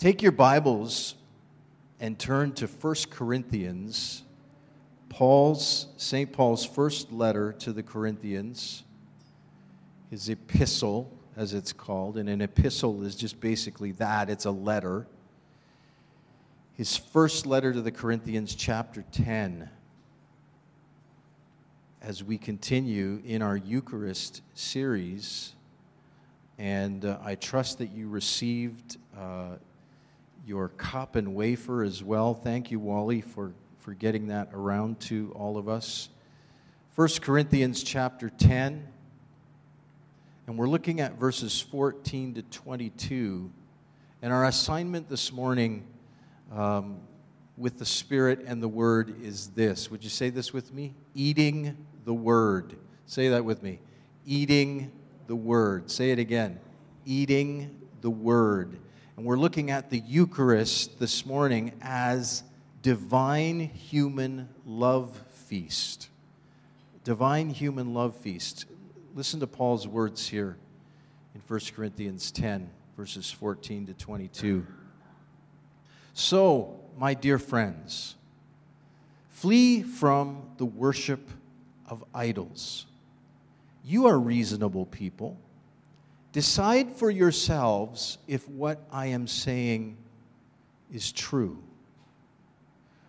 Take your Bibles and turn to 1 Corinthians, Paul's St. Paul's first letter to the Corinthians, his epistle as it's called, and an epistle is just basically that, it's a letter. His first letter to the Corinthians chapter 10 as we continue in our Eucharist series. And uh, I trust that you received uh, your cup and wafer as well. Thank you, Wally, for, for getting that around to all of us. 1 Corinthians chapter 10. And we're looking at verses 14 to 22. And our assignment this morning um, with the Spirit and the Word is this. Would you say this with me? Eating the Word. Say that with me. Eating the Word. Say it again. Eating the Word. And we're looking at the Eucharist this morning as divine human love feast. Divine human love feast. Listen to Paul's words here in 1 Corinthians 10, verses 14 to 22. So, my dear friends, flee from the worship of idols. You are reasonable people. Decide for yourselves if what I am saying is true.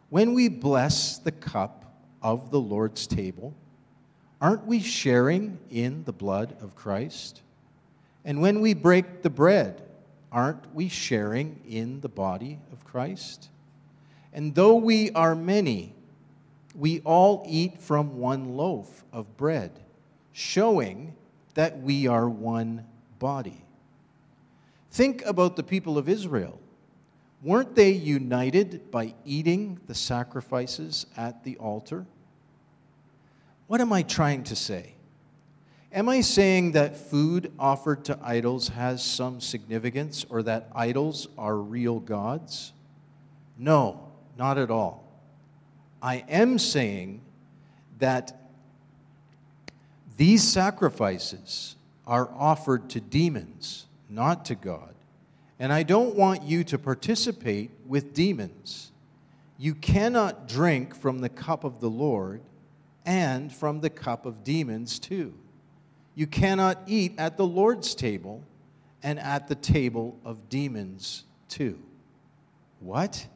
When we bless the cup of the Lord's table, aren't we sharing in the blood of Christ? And when we break the bread, aren't we sharing in the body of Christ? And though we are many, we all eat from one loaf of bread, showing that we are one body. Think about the people of Israel. Weren't they united by eating the sacrifices at the altar? What am I trying to say? Am I saying that food offered to idols has some significance or that idols are real gods? No, not at all. I am saying that these sacrifices are offered to demons, not to God. And I don't want you to participate with demons. You cannot drink from the cup of the Lord and from the cup of demons, too. You cannot eat at the Lord's table and at the table of demons, too. What?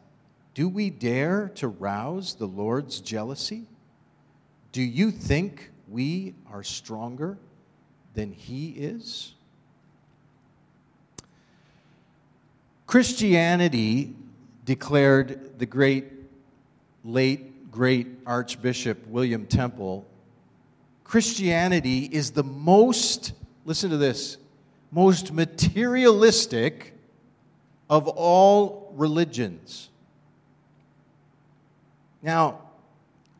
Do we dare to rouse the Lord's jealousy? Do you think we are stronger than he is? Christianity, declared the great, late, great Archbishop William Temple, Christianity is the most, listen to this, most materialistic of all religions. Now,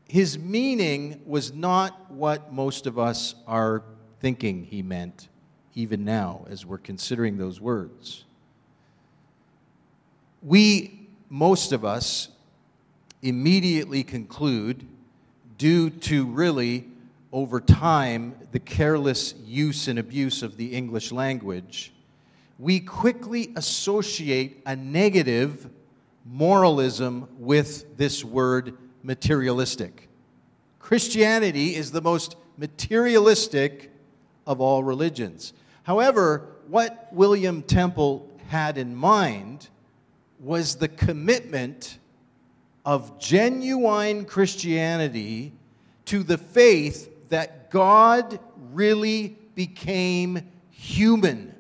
his meaning was not what most of us are thinking he meant, even now, as we're considering those words. We, most of us, immediately conclude, due to really, over time, the careless use and abuse of the English language, we quickly associate a negative moralism with this word materialistic. Christianity is the most materialistic of all religions. However, what William Temple had in mind was the commitment of genuine Christianity to the faith that God really became human.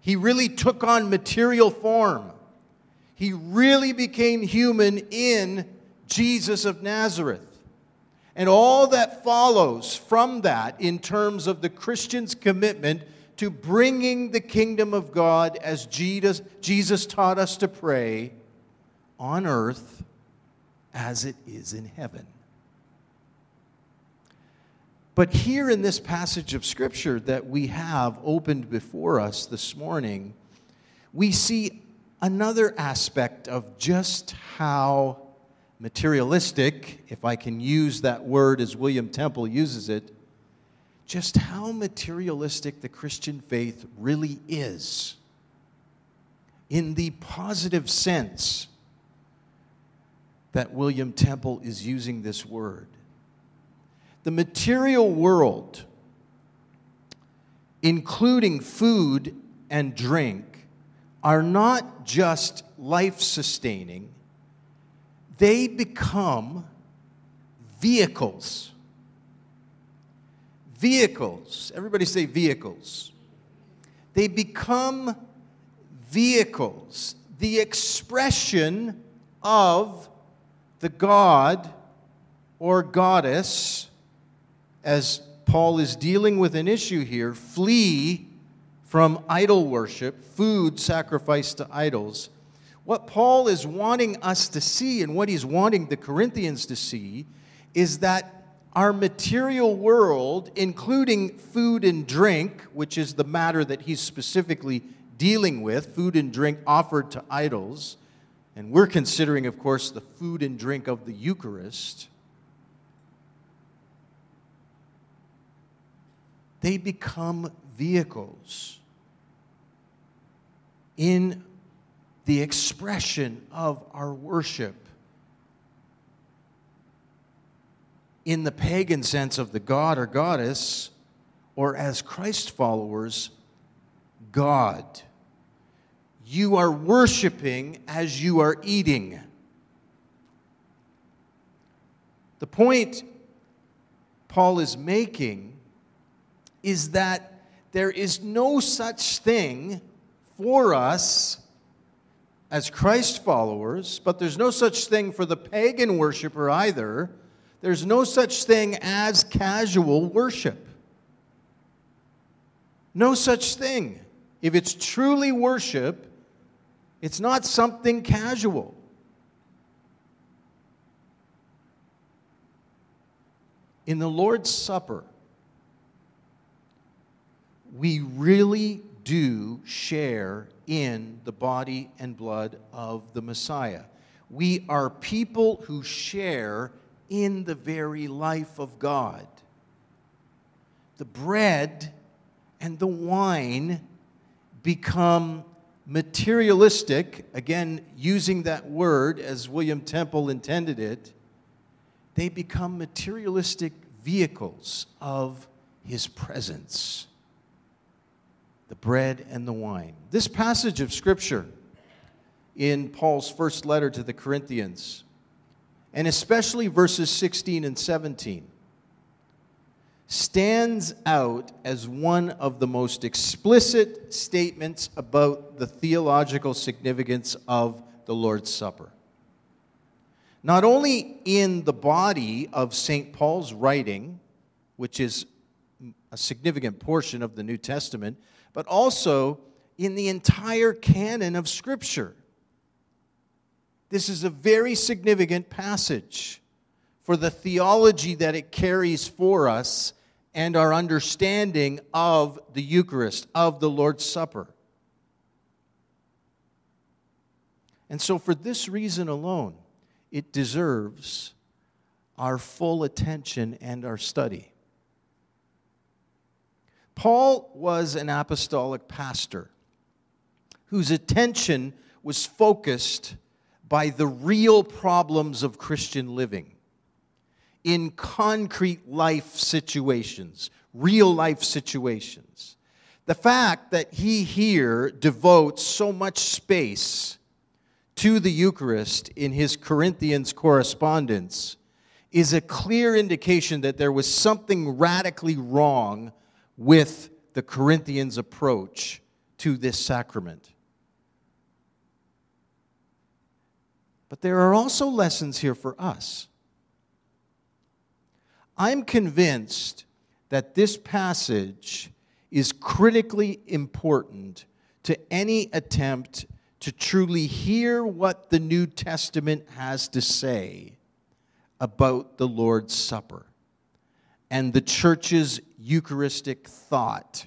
He really took on material form. He really became human in Jesus of Nazareth. And all that follows from that in terms of the Christian's commitment to bringing the kingdom of God as Jesus, Jesus taught us to pray on earth as it is in heaven. But here in this passage of Scripture that we have opened before us this morning, we see another aspect of just how materialistic, if I can use that word as William Temple uses it, just how materialistic the Christian faith really is. in the positive sense that William Temple is using this word. The material world, including food and drink, are not just life sustaining, they become vehicles. Vehicles. Everybody say vehicles. They become vehicles, the expression of the God or goddess, as Paul is dealing with an issue here, flee from idol worship, food sacrificed to idols. What Paul is wanting us to see and what he's wanting the Corinthians to see is that our material world, including food and drink, which is the matter that he's specifically dealing with, food and drink offered to idols, and we're considering, of course, the food and drink of the Eucharist, they become vehicles in the expression of our worship in the pagan sense of the god or goddess, or as Christ followers, God. You are worshiping as you are eating. The point Paul is making is that there is no such thing for us as Christ followers, but there's no such thing for the pagan worshiper either there's no such thing as casual worship. No such thing. If it's truly worship, it's not something casual. In the Lord's Supper, we really do share in the body and blood of the Messiah. We are people who share in the very life of God. The bread and the wine become materialistic, again, using that word as William Temple intended it, they become materialistic vehicles of his presence. The bread and the wine. This passage of Scripture in Paul's first letter to the Corinthians and especially verses 16 and 17, stands out as one of the most explicit statements about the theological significance of the Lord's Supper. Not only in the body of St. Paul's writing, which is a significant portion of the New Testament, but also in the entire canon of Scripture. This is a very significant passage for the theology that it carries for us and our understanding of the Eucharist, of the Lord's Supper. And so, for this reason alone, it deserves our full attention and our study. Paul was an apostolic pastor whose attention was focused by the real problems of Christian living in concrete life situations, real life situations. The fact that he here devotes so much space to the Eucharist in his Corinthians correspondence is a clear indication that there was something radically wrong with the Corinthians' approach to this sacrament. But there are also lessons here for us. I'm convinced that this passage is critically important to any attempt to truly hear what the New Testament has to say about the Lord's Supper and the church's Eucharistic thought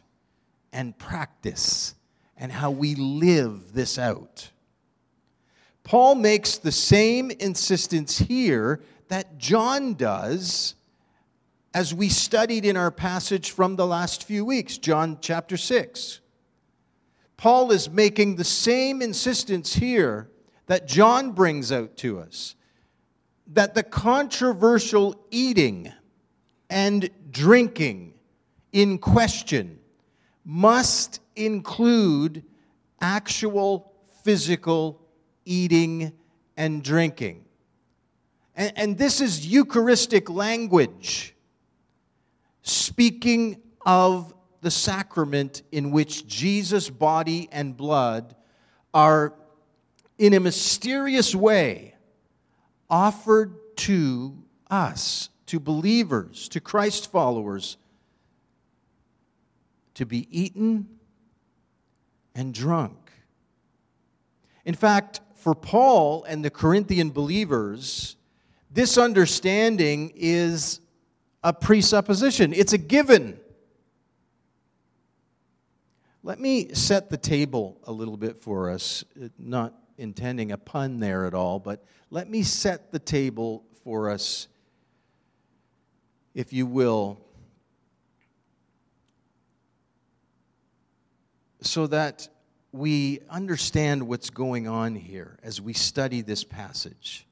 and practice and how we live this out. Paul makes the same insistence here that John does as we studied in our passage from the last few weeks, John chapter 6. Paul is making the same insistence here that John brings out to us that the controversial eating and drinking in question must include actual physical eating and drinking. And, and, this is Eucharistic language, speaking of the sacrament in which Jesus' body and blood are, in a mysterious way, offered to us, to believers, to Christ followers, to be eaten and drunk. In fact, for Paul and the Corinthian believers, this understanding is a presupposition, it's a given. Let me set the table a little bit for us, not intending a pun there at all, but let me set the table for us, if you will, so that we understand what's going on here as we study this passage.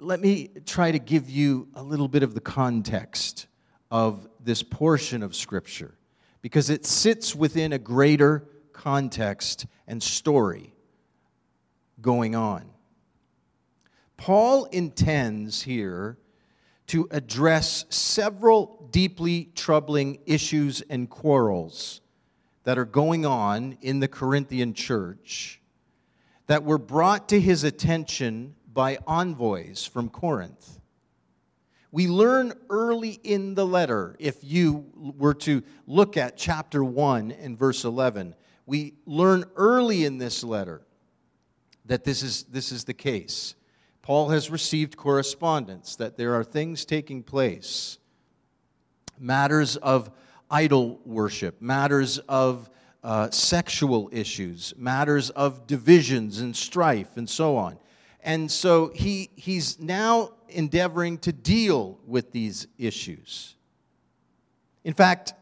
Let me try to give you a little bit of the context of this portion of Scripture because it sits within a greater context and story going on. Paul intends here to address several deeply troubling issues and quarrels that are going on in the Corinthian church that were brought to his attention by envoys from Corinth. We learn early in the letter, if you were to look at chapter 1 and verse 11, we learn early in this letter that this is, this is the case. Paul has received correspondence that there are things taking place, matters of idol worship, matters of uh, sexual issues, matters of divisions and strife, and so on. And so he, he's now endeavoring to deal with these issues. In fact,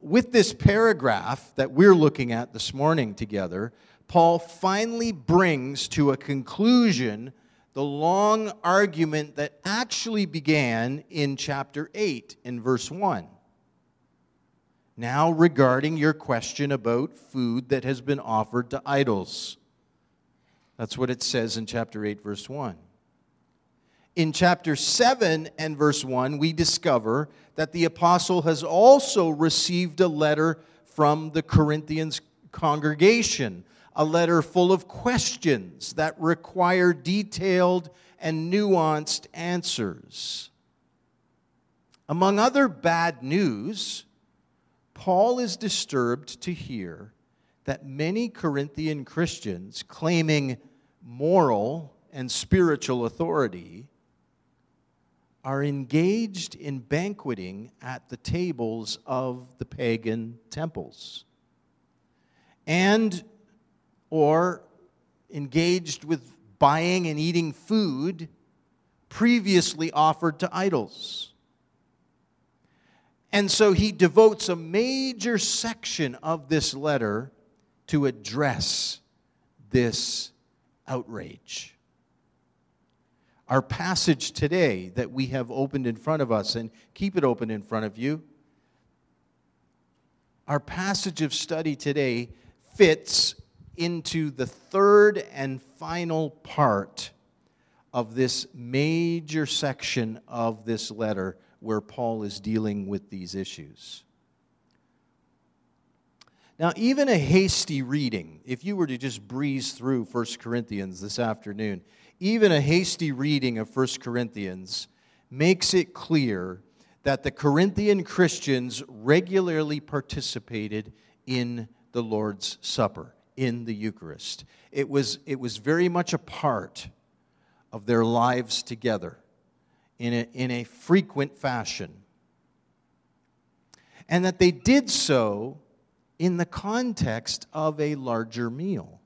with this paragraph that we're looking at this morning together, Paul finally brings to a conclusion the long argument that actually began in chapter 8 in verse 1. Now, regarding your question about food that has been offered to idols. That's what it says in chapter 8, verse 1. In chapter 7 and verse 1, we discover that the apostle has also received a letter from the Corinthians congregation, a letter full of questions that require detailed and nuanced answers. Among other bad news, Paul is disturbed to hear that many Corinthian Christians claiming moral and spiritual authority are engaged in banqueting at the tables of the pagan temples and or engaged with buying and eating food previously offered to idols and so he devotes a major section of this letter to address this outrage. Our passage today that we have opened in front of us, and keep it open in front of you, our passage of study today fits into the third and final part of this major section of this letter where Paul is dealing with these issues. Now, even a hasty reading, if you were to just breeze through 1 Corinthians this afternoon, even a hasty reading of 1 Corinthians makes it clear that the Corinthian Christians regularly participated in the Lord's Supper, in the Eucharist. It was, it was very much a part of their lives together in a, in a frequent fashion. And that they did so in the context of a larger meal.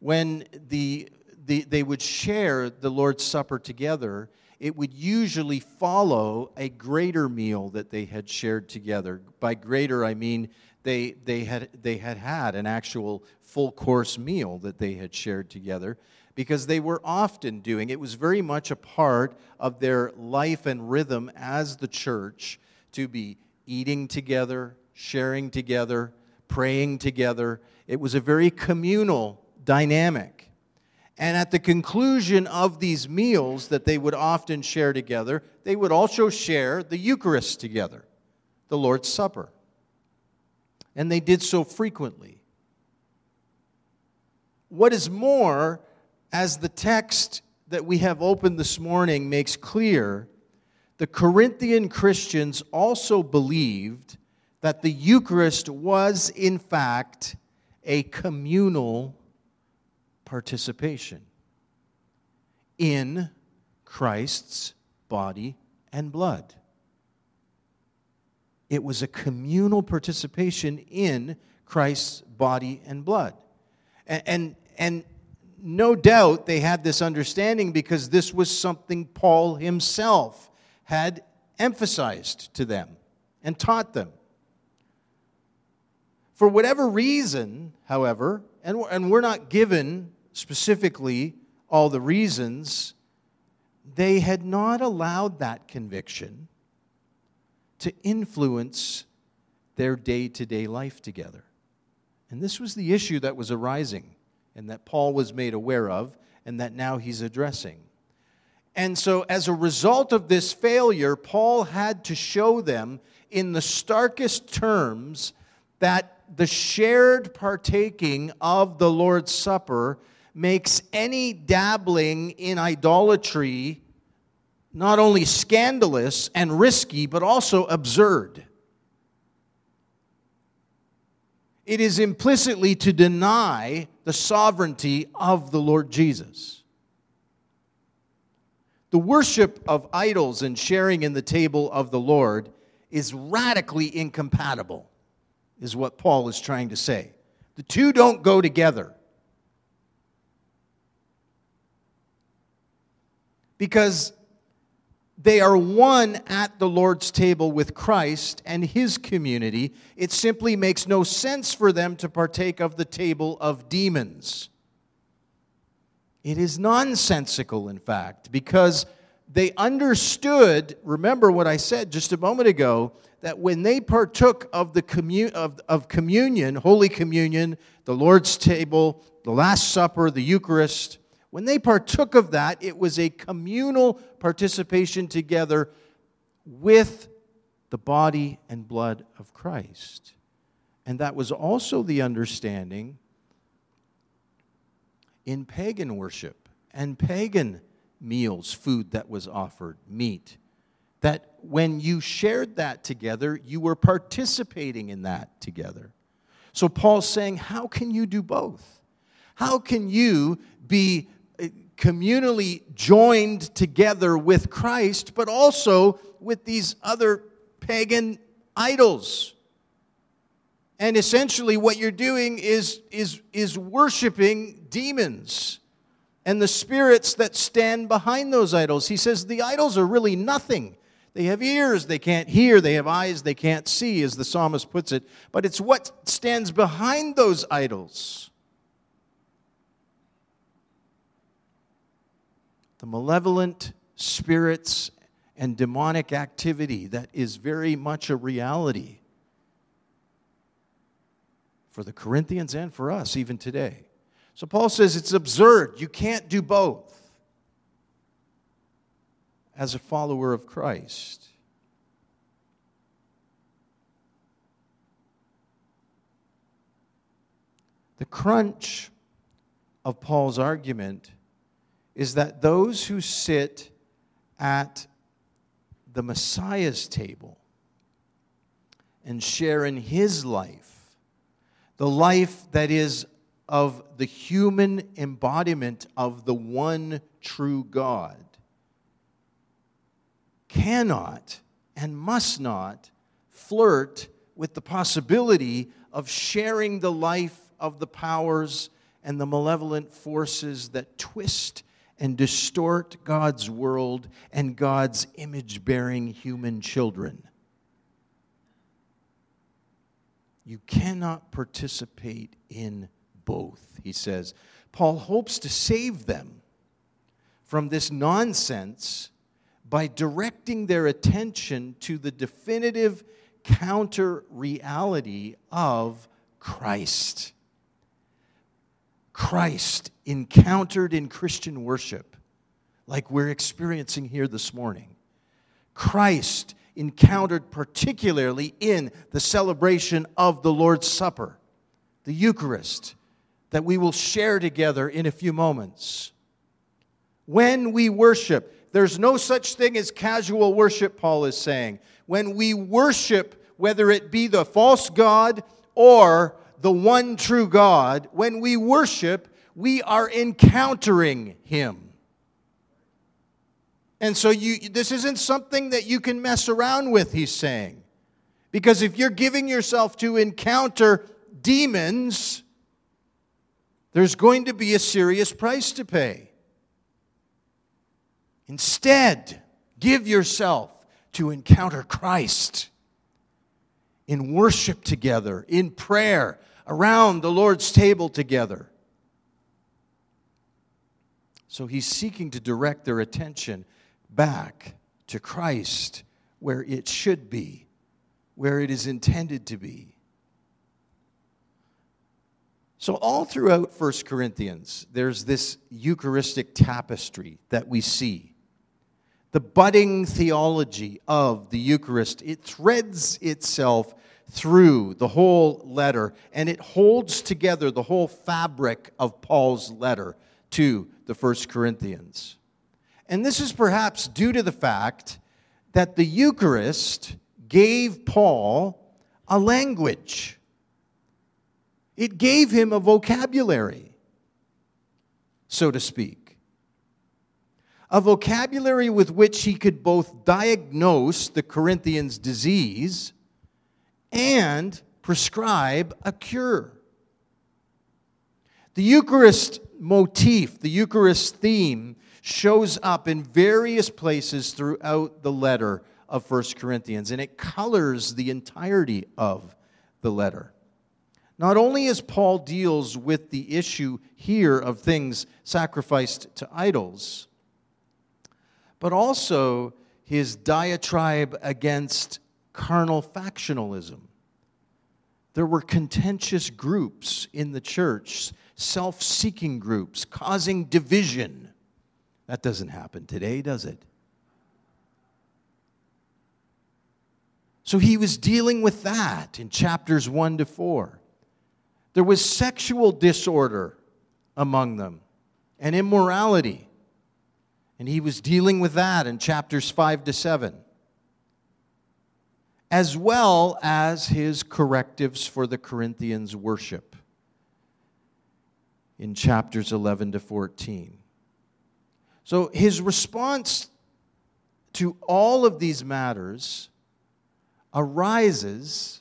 When the, the, they would share the Lord's Supper together, it would usually follow a greater meal that they had shared together. By greater, I mean they, they, had, they had had an actual full course meal that they had shared together because they were often doing it was very much a part of their life and rhythm as the church to be eating together sharing together praying together. It was a very communal dynamic. And at the conclusion of these meals that they would often share together they would also share the eucharist together the lord's supper and they did so frequently what is more as the text that we have opened this morning makes clear, the Corinthian Christians also believed that the Eucharist was, in fact, a communal participation in Christ's body and blood. It was a communal participation in Christ's body and blood. And, and, and no doubt they had this understanding because this was something Paul himself had emphasized to them and taught them. For whatever reason, however, and, and we're not given specifically all the reasons, they had not allowed that conviction to influence their day to day life together. And this was the issue that was arising and that Paul was made aware of and that now he's addressing. And so, as a result of this failure, Paul had to show them in the starkest terms that the shared partaking of the Lord's Supper makes any dabbling in idolatry not only scandalous and risky, but also absurd. it is implicitly to deny the sovereignty of the Lord Jesus. The worship of idols and sharing in the table of the Lord is radically incompatible, is what Paul is trying to say. The two don't go together. Because they are one at the Lord's table with Christ and his community, it simply makes no sense for them to partake of the table of demons. It is nonsensical, in fact, because they understood, remember what I said just a moment ago, that when they partook of, the of, of communion, Holy Communion, the Lord's table, the Last Supper, the Eucharist, when they partook of that, it was a communal participation together with the body and blood of Christ. And that was also the understanding in pagan worship and pagan meals, food that was offered, meat. That when you shared that together, you were participating in that together. So Paul's saying, How can you do both? How can you be communally joined together with Christ, but also with these other pagan idols. And essentially, what you're doing is, is, is worshiping demons and the spirits that stand behind those idols. He says the idols are really nothing. They have ears, they can't hear. They have eyes, they can't see, as the psalmist puts it. But it's what stands behind those idols the malevolent spirits and demonic activity that is very much a reality for the Corinthians and for us even today. So Paul says it's absurd. You can't do both as a follower of Christ. The crunch of Paul's argument is that those who sit at the Messiah's table and share in his life, the life that is of the human embodiment of the one true God, cannot and must not flirt with the possibility of sharing the life of the powers and the malevolent forces that twist and distort God's world and God's image bearing human children. You cannot participate in both, he says. Paul hopes to save them from this nonsense by directing their attention to the definitive counter reality of Christ. Christ encountered in Christian worship, like we're experiencing here this morning. Christ encountered particularly in the celebration of the Lord's Supper, the Eucharist, that we will share together in a few moments. When we worship, there's no such thing as casual worship, Paul is saying. When we worship, whether it be the false God or the one true God, when we worship, we are encountering Him. And so you, this isn't something that you can mess around with, he's saying. Because if you're giving yourself to encounter demons, there's going to be a serious price to pay. Instead, give yourself to encounter Christ in worship together, in prayer, around the Lord's table together. So he's seeking to direct their attention back to Christ where it should be, where it is intended to be. So, all throughout 1 Corinthians, there's this Eucharistic tapestry that we see. The budding theology of the Eucharist, it threads itself through the whole letter and it holds together the whole fabric of Paul's letter to the First Corinthians. And this is perhaps due to the fact that the Eucharist gave Paul a language. It gave him a vocabulary, so to speak. A vocabulary with which he could both diagnose the Corinthians' disease and prescribe a cure. The Eucharist motif, the Eucharist theme, shows up in various places throughout the letter of 1 Corinthians, and it colors the entirety of the letter. Not only as Paul deals with the issue here of things sacrificed to idols, but also his diatribe against carnal factionalism. There were contentious groups in the church, self seeking groups, causing division. That doesn't happen today, does it? So he was dealing with that in chapters 1 to 4. There was sexual disorder among them and immorality. And he was dealing with that in chapters 5 to 7 as well as his correctives for the Corinthians' worship in chapters 11 to 14. So his response to all of these matters arises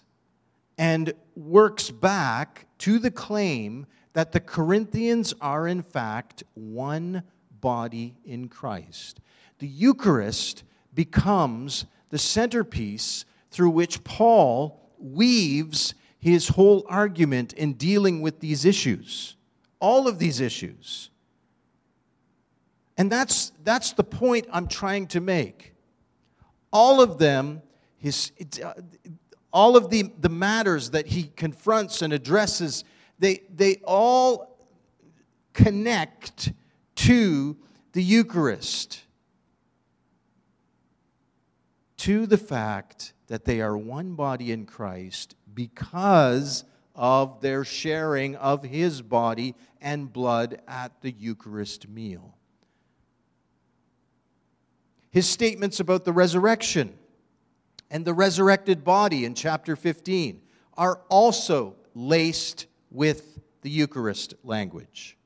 and works back to the claim that the Corinthians are, in fact, one body in Christ. The Eucharist becomes the centerpiece through which Paul weaves his whole argument in dealing with these issues, all of these issues. And that's, that's the point I'm trying to make. All of them, his, uh, all of the, the matters that he confronts and addresses, they, they all connect to the Eucharist, to the fact that they are one body in Christ because of their sharing of his body and blood at the Eucharist meal. His statements about the resurrection and the resurrected body in chapter 15 are also laced with the Eucharist language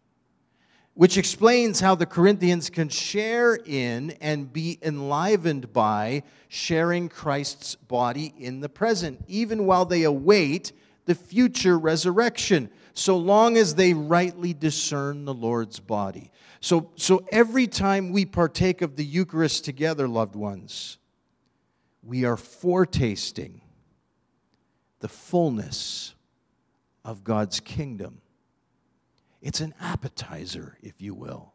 which explains how the Corinthians can share in and be enlivened by sharing Christ's body in the present, even while they await the future resurrection, so long as they rightly discern the Lord's body. So, so every time we partake of the Eucharist together, loved ones, we are foretasting the fullness of God's kingdom. It's an appetizer, if you will.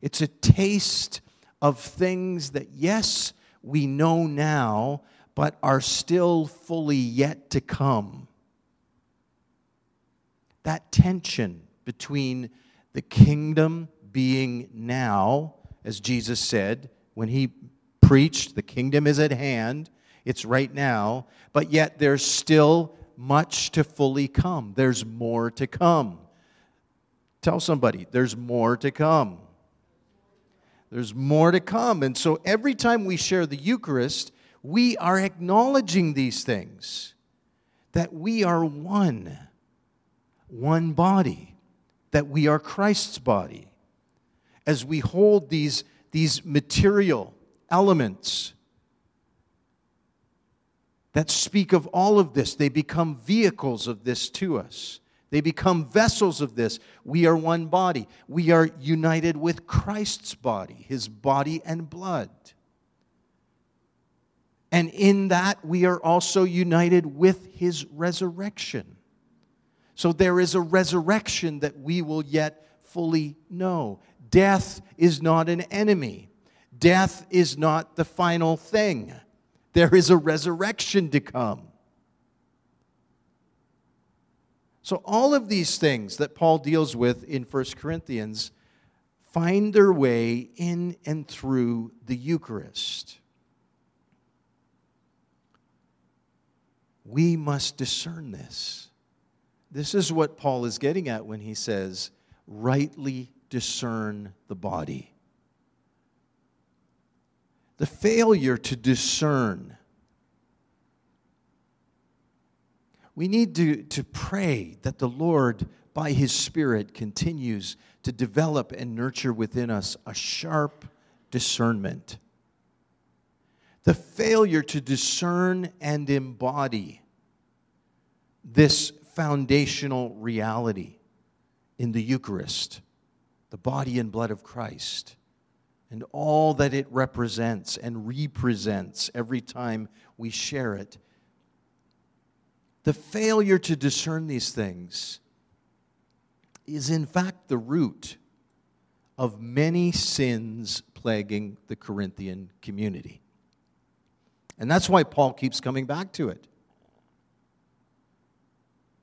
It's a taste of things that, yes, we know now, but are still fully yet to come. That tension between the kingdom being now, as Jesus said when he preached, the kingdom is at hand, it's right now, but yet there's still much to fully come. There's more to come. Tell somebody, there's more to come. There's more to come. And so every time we share the Eucharist, we are acknowledging these things that we are one, one body, that we are Christ's body. As we hold these, these material elements that speak of all of this, they become vehicles of this to us. They become vessels of this. We are one body. We are united with Christ's body, his body and blood. And in that, we are also united with his resurrection. So there is a resurrection that we will yet fully know. Death is not an enemy, death is not the final thing. There is a resurrection to come. So, all of these things that Paul deals with in 1 Corinthians find their way in and through the Eucharist. We must discern this. This is what Paul is getting at when he says, rightly discern the body. The failure to discern We need to, to pray that the Lord, by His Spirit, continues to develop and nurture within us a sharp discernment. The failure to discern and embody this foundational reality in the Eucharist, the body and blood of Christ, and all that it represents and represents every time we share it the failure to discern these things is, in fact, the root of many sins plaguing the Corinthian community. And that's why Paul keeps coming back to it.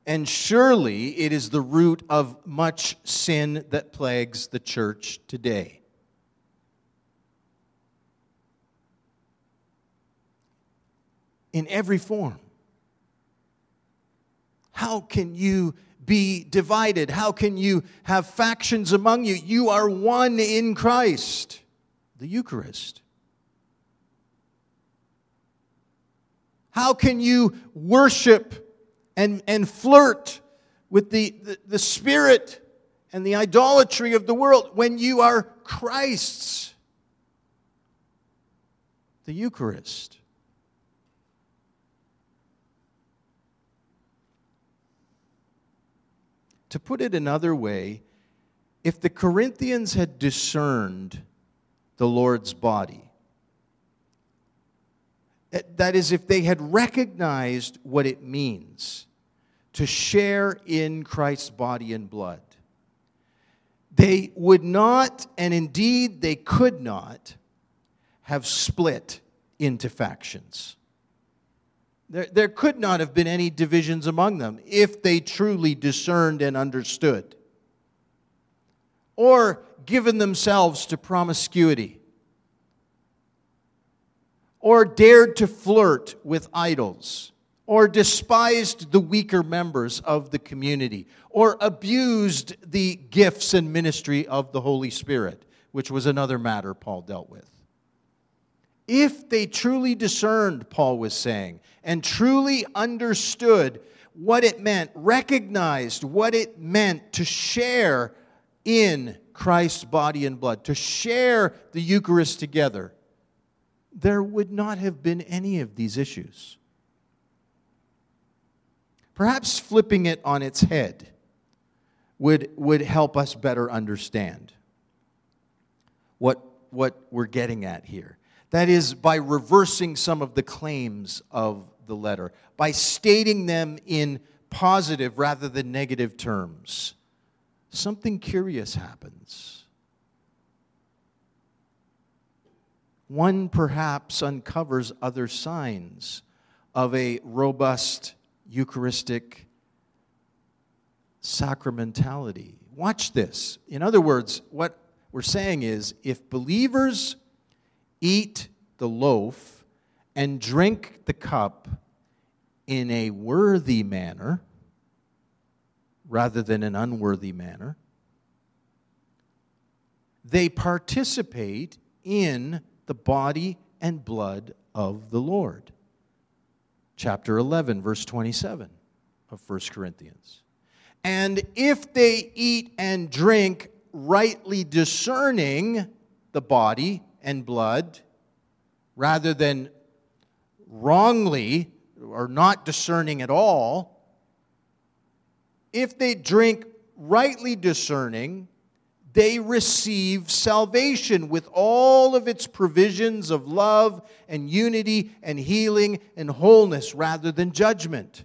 And surely it is the root of much sin that plagues the church today. In every form. How can you be divided? How can you have factions among you? You are one in Christ, the Eucharist. How can you worship and, and flirt with the, the, the spirit and the idolatry of the world when you are Christ's? The Eucharist. To put it another way, if the Corinthians had discerned the Lord's body, eh, that is, if they had recognized what it means to share in Christ's body and blood, they would not, and indeed they could not, have split into factions. There, there could not have been any divisions among them if they truly discerned and understood. Or given themselves to promiscuity. Or dared to flirt with idols. Or despised the weaker members of the community. Or abused the gifts and ministry of the Holy Spirit, which was another matter Paul dealt with. If they truly discerned, Paul was saying, and truly understood what it meant, recognized what it meant to share in Christ's body and blood, to share the Eucharist together, there would not have been any of these issues. Perhaps flipping it on its head would, would help us better understand what, what we're getting at here. That is, by reversing some of the claims of the letter by stating them in positive rather than negative terms, something curious happens. One perhaps uncovers other signs of a robust Eucharistic sacramentality. Watch this. In other words, what we're saying is if believers eat the loaf and drink the cup in a worthy manner rather than an unworthy manner, they participate in the body and blood of the Lord. Chapter 11, verse 27 of 1 Corinthians. And if they eat and drink, rightly discerning the body and blood, rather than wrongly or not discerning at all, if they drink rightly discerning, they receive salvation with all of its provisions of love and unity and healing and wholeness rather than judgment.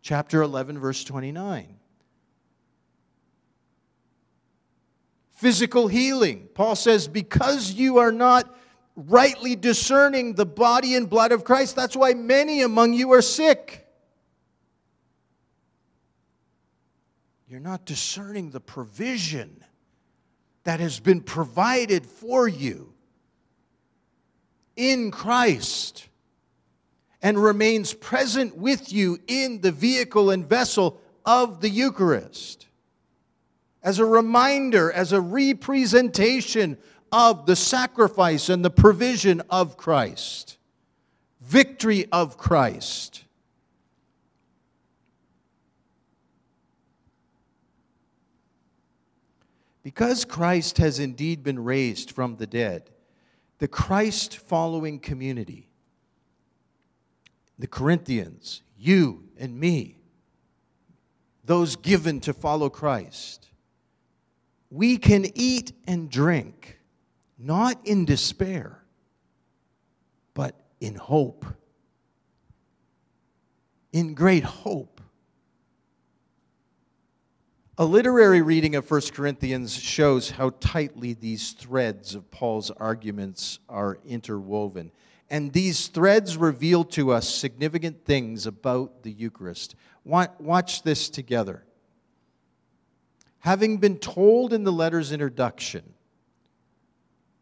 Chapter 11, verse 29. Physical healing. Paul says, because you are not rightly discerning the body and blood of Christ, that's why many among you are sick. You're not discerning the provision that has been provided for you in Christ and remains present with you in the vehicle and vessel of the Eucharist. As a reminder, as a representation of the sacrifice and the provision of Christ, victory of Christ. Because Christ has indeed been raised from the dead, the Christ following community, the Corinthians, you and me, those given to follow Christ, we can eat and drink, not in despair, but in hope. In great hope a literary reading of 1 Corinthians shows how tightly these threads of Paul's arguments are interwoven. And these threads reveal to us significant things about the Eucharist. Watch this together. Having been told in the letter's introduction,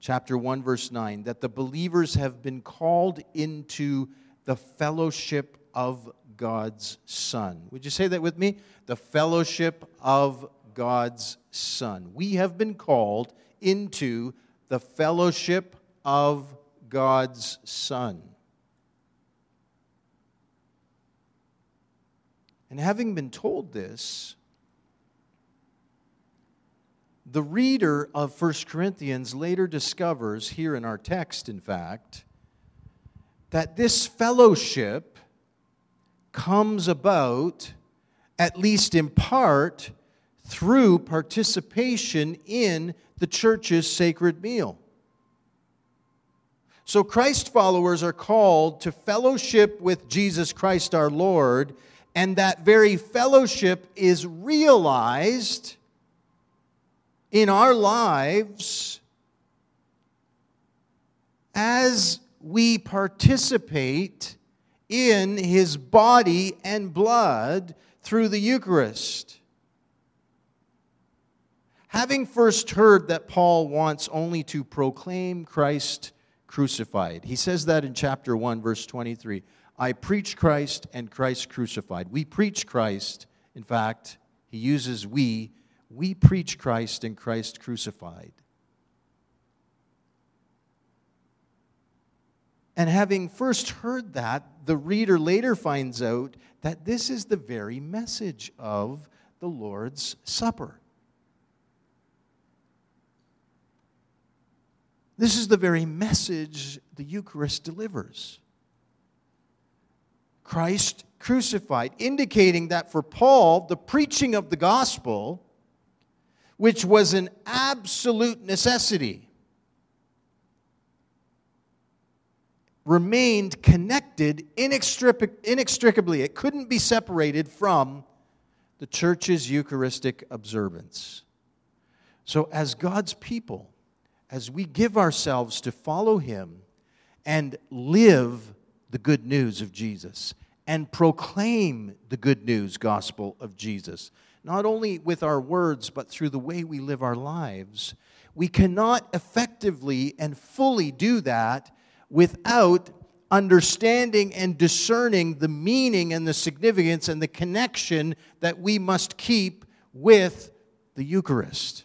chapter 1, verse 9, that the believers have been called into the fellowship of God's Son. Would you say that with me? The fellowship of God's Son. We have been called into the fellowship of God's Son. And having been told this, the reader of 1 Corinthians later discovers, here in our text, in fact, that this fellowship comes about, at least in part, through participation in the church's sacred meal. So, Christ followers are called to fellowship with Jesus Christ our Lord, and that very fellowship is realized in our lives as we participate in his body and blood through the Eucharist. Having first heard that Paul wants only to proclaim Christ crucified, he says that in chapter 1, verse 23. I preach Christ and Christ crucified. We preach Christ. In fact, he uses we. We preach Christ and Christ crucified. And having first heard that, the reader later finds out that this is the very message of the Lord's Supper. This is the very message the Eucharist delivers. Christ crucified, indicating that for Paul, the preaching of the gospel, which was an absolute necessity, remained connected inextricably. It couldn't be separated from the church's Eucharistic observance. So, as God's people, as we give ourselves to follow Him and live the good news of Jesus and proclaim the good news gospel of Jesus, not only with our words, but through the way we live our lives, we cannot effectively and fully do that without understanding and discerning the meaning and the significance and the connection that we must keep with the Eucharist.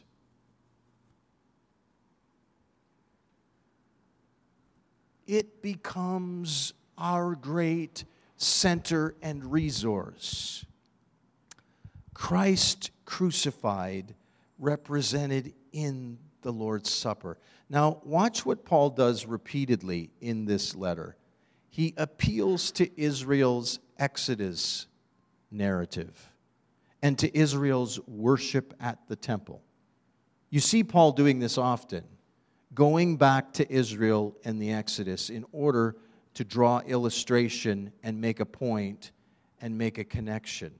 It becomes our great center and resource. Christ crucified represented in the Lord's Supper. Now, watch what Paul does repeatedly in this letter. He appeals to Israel's Exodus narrative and to Israel's worship at the temple. You see Paul doing this often, going back to Israel and the Exodus in order to draw illustration and make a point and make a connection.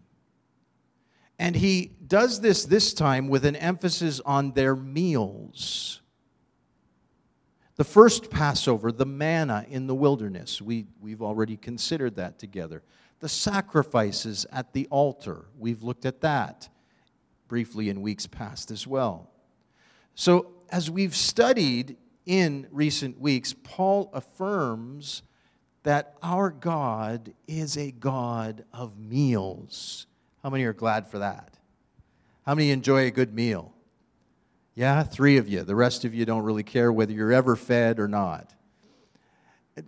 And he does this this time with an emphasis on their meals. The first Passover, the manna in the wilderness, we, we've already considered that together. The sacrifices at the altar, we've looked at that briefly in weeks past as well. So, as we've studied in recent weeks, Paul affirms that our God is a God of meals. How many are glad for that? How many enjoy a good meal? Yeah, three of you. The rest of you don't really care whether you're ever fed or not.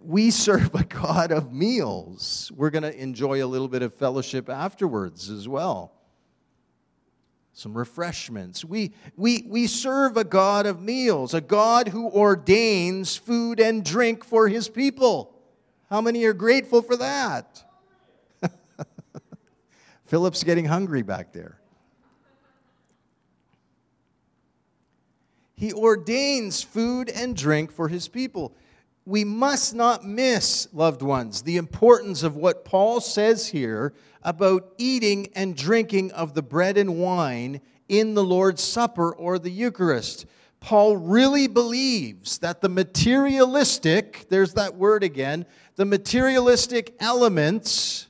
We serve a God of meals. We're going to enjoy a little bit of fellowship afterwards as well. Some refreshments. We, we, we serve a God of meals, a God who ordains food and drink for his people. How many are grateful for that? Philip's getting hungry back there. He ordains food and drink for his people. We must not miss, loved ones, the importance of what Paul says here about eating and drinking of the bread and wine in the Lord's Supper or the Eucharist. Paul really believes that the materialistic, there's that word again, the materialistic elements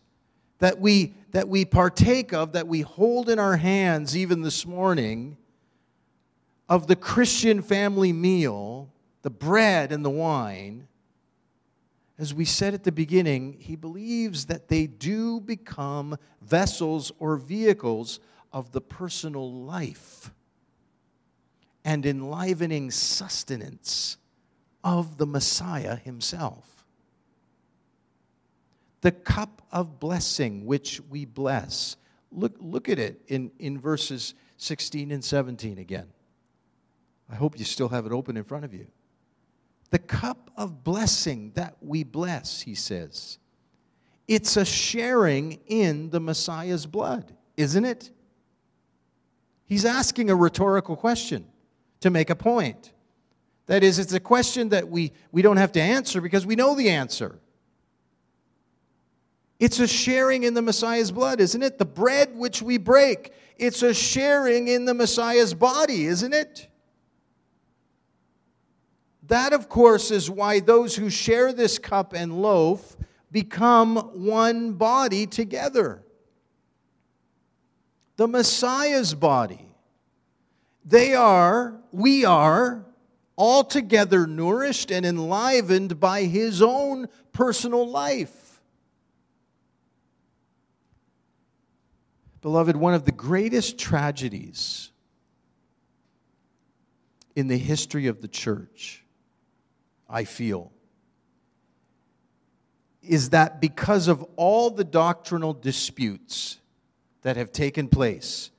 that we that we partake of, that we hold in our hands even this morning, of the Christian family meal, the bread and the wine, as we said at the beginning, he believes that they do become vessels or vehicles of the personal life and enlivening sustenance of the Messiah himself the cup of blessing which we bless. Look, look at it in, in verses 16 and 17 again. I hope you still have it open in front of you. The cup of blessing that we bless, he says. It's a sharing in the Messiah's blood, isn't it? He's asking a rhetorical question to make a point. That is, it's a question that we, we don't have to answer because we know the answer. It's a sharing in the Messiah's blood, isn't it? The bread which we break, it's a sharing in the Messiah's body, isn't it? That, of course, is why those who share this cup and loaf become one body together. The Messiah's body. They are, we are, altogether nourished and enlivened by his own personal life. Beloved, one of the greatest tragedies in the history of the church, I feel, is that because of all the doctrinal disputes that have taken place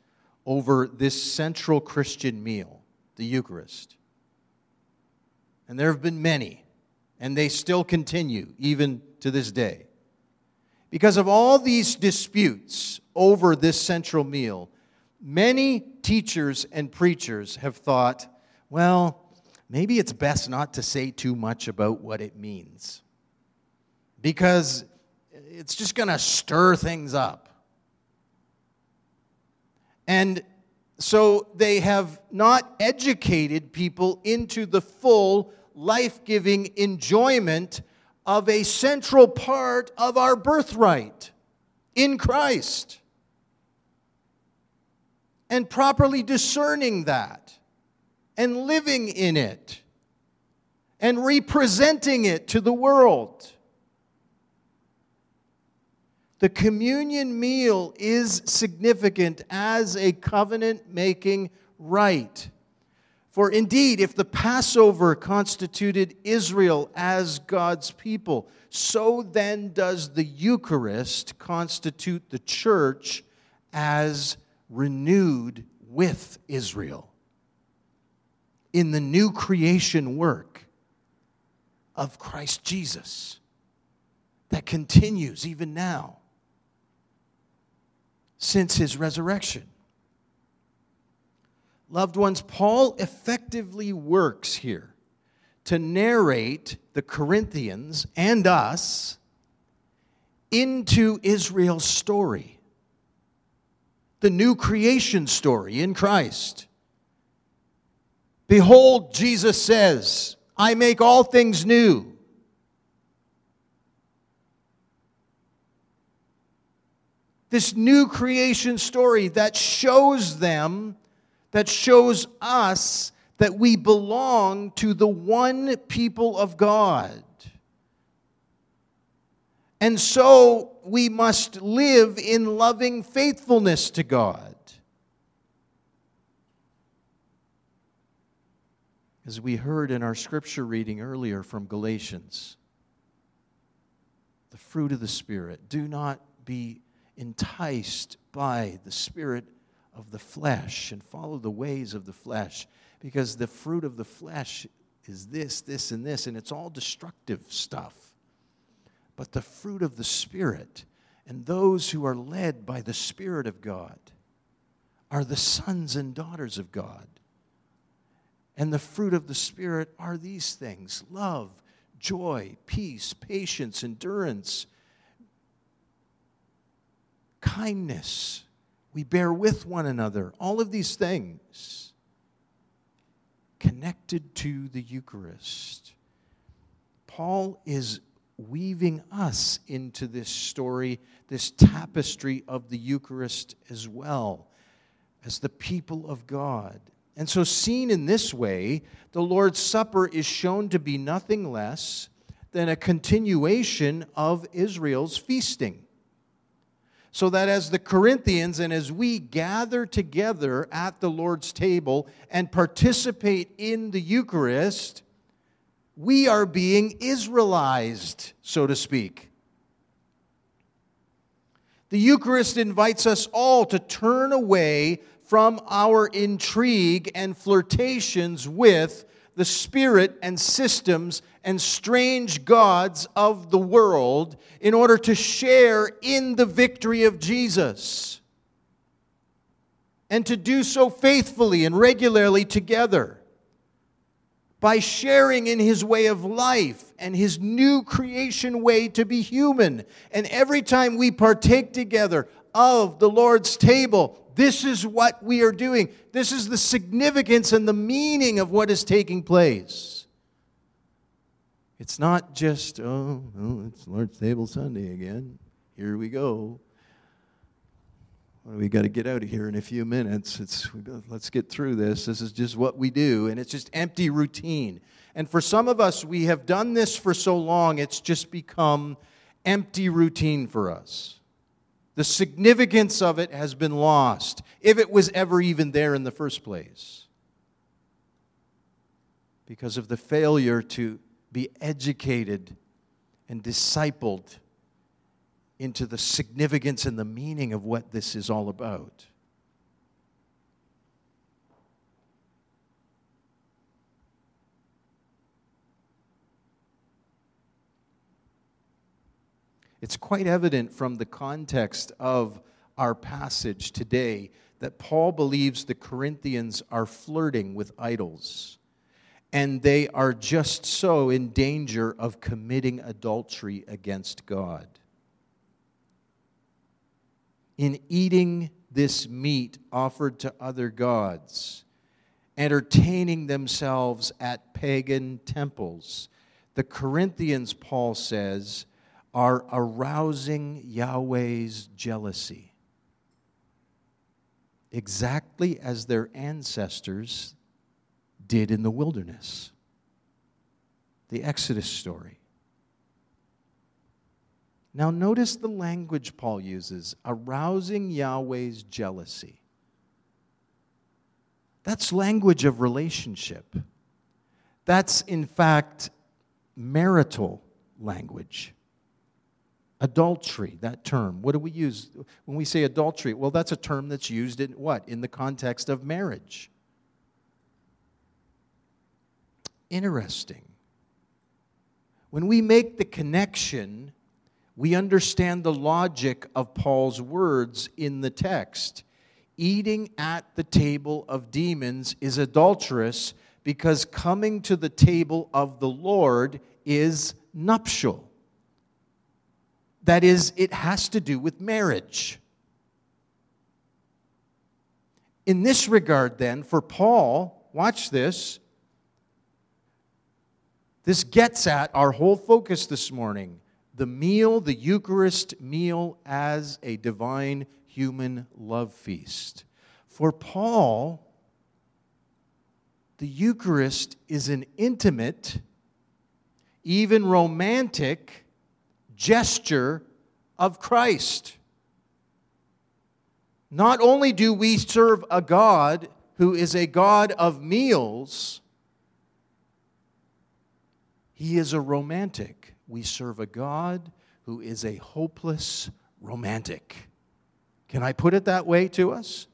over this central Christian meal, the Eucharist, and there have been many, and they still continue even to this day. Because of all these disputes over this central meal, many teachers and preachers have thought, well, maybe it's best not to say too much about what it means. because it's just going to stir things up. And so they have not educated people into the full life giving enjoyment of a central part of our birthright in Christ. And properly discerning that and living in it and representing it to the world. The communion meal is significant as a covenant making rite. For indeed, if the Passover constituted Israel as God's people, so then does the Eucharist constitute the church as renewed with Israel in the new creation work of Christ Jesus that continues even now since his resurrection. Loved ones, Paul effectively works here to narrate the Corinthians and us into Israel's story, the new creation story in Christ. Behold, Jesus says, I make all things new. this new creation story that shows them, that shows us that we belong to the one people of God. And so we must live in loving faithfulness to God. As we heard in our scripture reading earlier from Galatians, the fruit of the Spirit. Do not be enticed by the spirit of the flesh and follow the ways of the flesh because the fruit of the flesh is this, this, and this, and it's all destructive stuff. But the fruit of the Spirit and those who are led by the Spirit of God are the sons and daughters of God. And the fruit of the Spirit are these things love, joy, peace, patience, endurance, kindness. We bear with one another. All of these things connected to the Eucharist. Paul is weaving us into this story, this tapestry of the Eucharist as well, as the people of God. And so, seen in this way, the Lord's Supper is shown to be nothing less than a continuation of Israel's feasting so that as the Corinthians and as we gather together at the Lord's table and participate in the Eucharist, we are being Israelized, so to speak. The Eucharist invites us all to turn away from our intrigue and flirtations with the spirit and systems and strange gods of the world in order to share in the victory of Jesus. And to do so faithfully and regularly together by sharing in his way of life and his new creation way to be human. And every time we partake together of the Lord's table, this is what we are doing. This is the significance and the meaning of what is taking place. It's not just, oh, oh it's Lord's Table Sunday again. Here we go. We got to get out of here in a few minutes. It's, let's get through this. This is just what we do, and it's just empty routine. And for some of us, we have done this for so long, it's just become empty routine for us. The significance of it has been lost, if it was ever even there in the first place, because of the failure to be educated and discipled into the significance and the meaning of what this is all about. It's quite evident from the context of our passage today that Paul believes the Corinthians are flirting with idols. and they are just so in danger of committing adultery against God. In eating this meat offered to other gods, entertaining themselves at pagan temples, the Corinthians, Paul says, are arousing Yahweh's jealousy. Exactly as their ancestors did in the wilderness. The Exodus story. Now, notice the language Paul uses arousing Yahweh's jealousy. That's language of relationship. That's, in fact, marital language. Adultery, that term. What do we use when we say adultery? Well, that's a term that's used in what? In the context of marriage. Interesting. When we make the connection, we understand the logic of Paul's words in the text. Eating at the table of demons is adulterous because coming to the table of the Lord is nuptial. That is, it has to do with marriage. In this regard, then, for Paul, watch this, this gets at our whole focus this morning the meal, the Eucharist meal, as a divine human love feast. For Paul, the Eucharist is an intimate, even romantic gesture of Christ. Not only do we serve a God who is a God of meals, he is a romantic. We serve a God who is a hopeless romantic. Can I put it that way to us?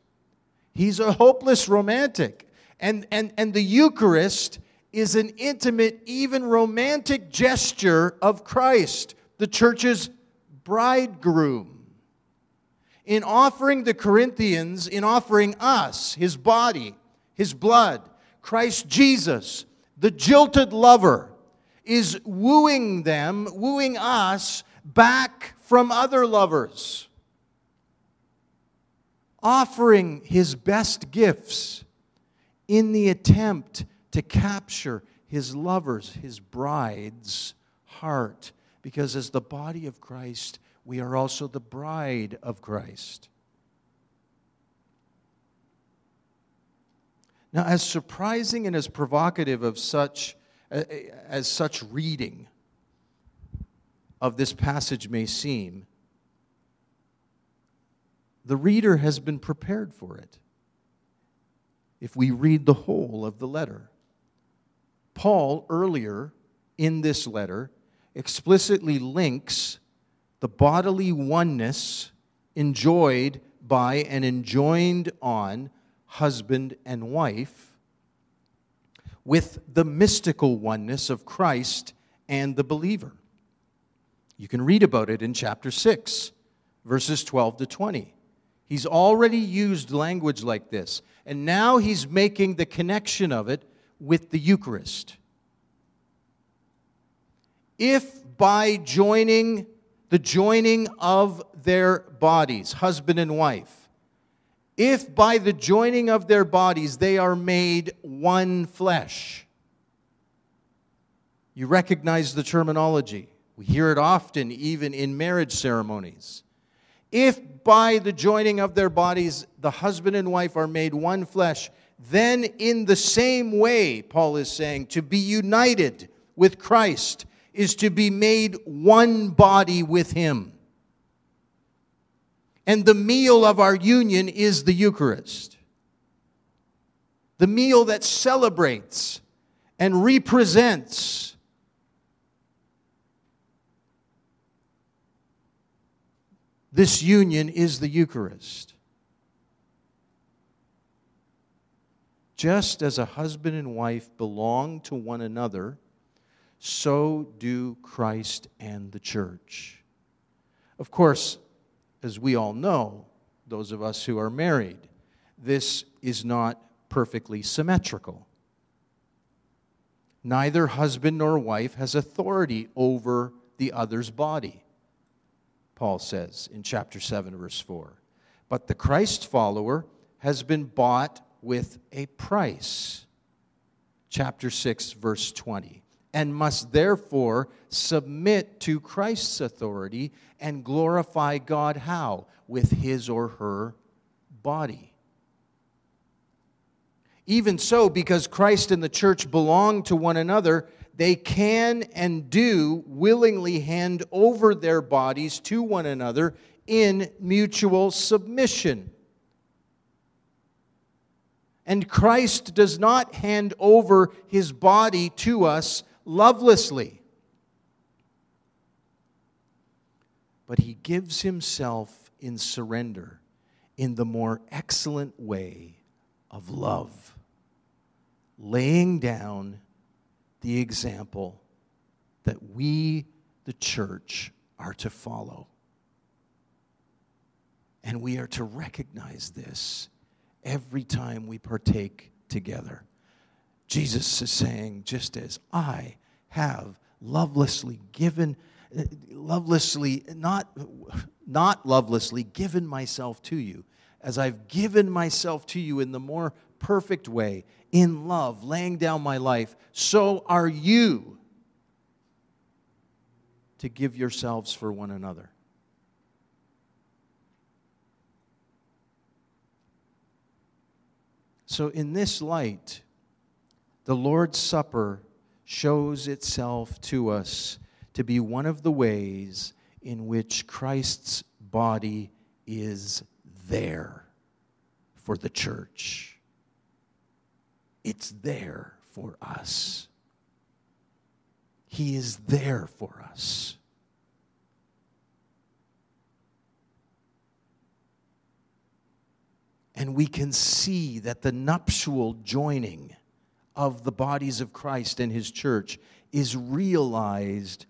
He's a hopeless romantic. And, and, and the Eucharist is an intimate, even romantic gesture of Christ, the church's bridegroom. In offering the Corinthians, in offering us, his body, his blood, Christ Jesus, the jilted lover, is wooing them, wooing us back from other lovers, offering his best gifts in the attempt to capture his lover's, his bride's heart. Because as the body of Christ, we are also the bride of Christ. Now, as surprising and as provocative of such as such reading of this passage may seem, the reader has been prepared for it if we read the whole of the letter. Paul, earlier in this letter, explicitly links the bodily oneness enjoyed by and enjoined on husband and wife with the mystical oneness of Christ and the believer. You can read about it in chapter 6, verses 12 to 20. He's already used language like this, and now he's making the connection of it with the Eucharist. If by joining the joining of their bodies, husband and wife, if by the joining of their bodies they are made one flesh. You recognize the terminology. We hear it often, even in marriage ceremonies. If by the joining of their bodies the husband and wife are made one flesh, then in the same way, Paul is saying, to be united with Christ is to be made one body with Him. And the meal of our union is the Eucharist. The meal that celebrates and represents this union is the Eucharist. Just as a husband and wife belong to one another, so do Christ and the church. Of course, as we all know, those of us who are married, this is not perfectly symmetrical. Neither husband nor wife has authority over the other's body, Paul says in chapter 7, verse 4. But the Christ follower has been bought with a price, chapter 6, verse 20, and must therefore submit to Christ's authority and glorify God how? With his or her body. Even so, because Christ and the church belong to one another, they can and do willingly hand over their bodies to one another in mutual submission. And Christ does not hand over his body to us lovelessly, but he gives himself in surrender in the more excellent way of love laying down the example that we, the church, are to follow. And we are to recognize this every time we partake together. Jesus is saying, just as I have lovelessly given, lovelessly, not, not lovelessly given myself to you, as I've given myself to you in the more perfect way, in love, laying down my life, so are you to give yourselves for one another. So, in this light, the Lord's Supper shows itself to us to be one of the ways in which Christ's body is there for the church. It's there for us. He is there for us. And we can see that the nuptial joining of the bodies of Christ and His church is realized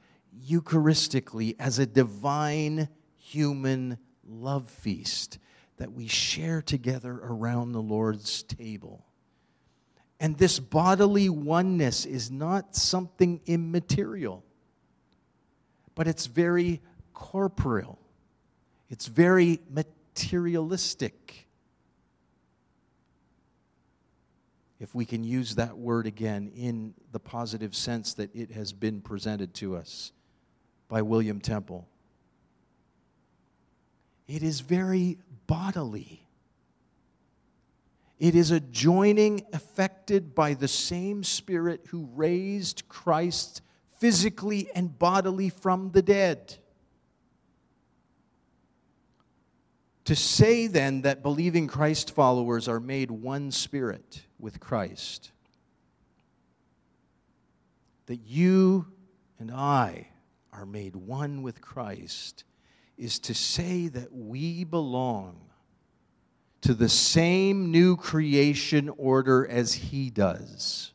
Eucharistically as a divine human love feast that we share together around the Lord's table. And this bodily oneness is not something immaterial, but it's very corporeal, it's very materialistic. If we can use that word again in the positive sense that it has been presented to us by William Temple, it is very bodily. It is a joining affected by the same Spirit who raised Christ physically and bodily from the dead. To say then that believing Christ followers are made one spirit with Christ, that you and I are made one with Christ, is to say that we belong to the same new creation order as He does.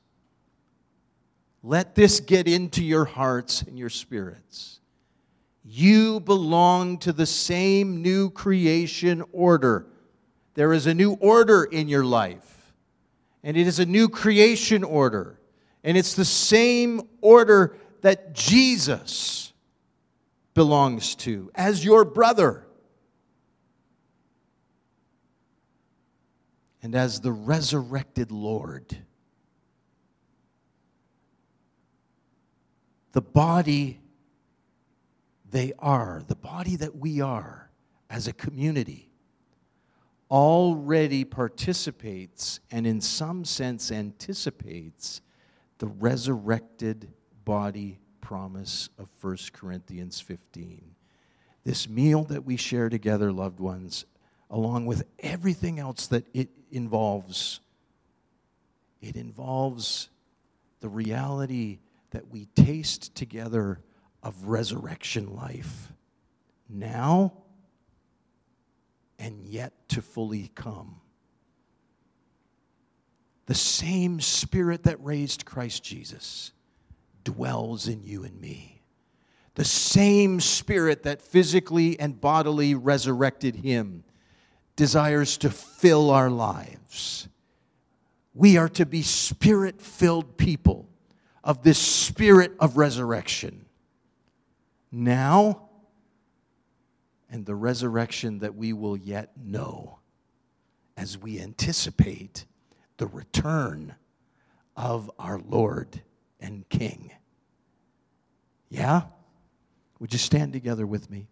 Let this get into your hearts and your spirits. You belong to the same new creation order. There is a new order in your life, and it is a new creation order. And it's the same order that Jesus belongs to as your brother. and as the resurrected Lord. The body they are, the body that we are as a community, already participates and, in some sense, anticipates the resurrected body promise of 1 Corinthians 15. This meal that we share together, loved ones, along with everything else that it involves. It involves the reality that we taste together of resurrection life now and yet to fully come. The same Spirit that raised Christ Jesus dwells in you and me. The same Spirit that physically and bodily resurrected him desires to fill our lives. We are to be spirit filled people, of this spirit of resurrection now and the resurrection that we will yet know as we anticipate the return of our Lord and King. Yeah? Would you stand together with me?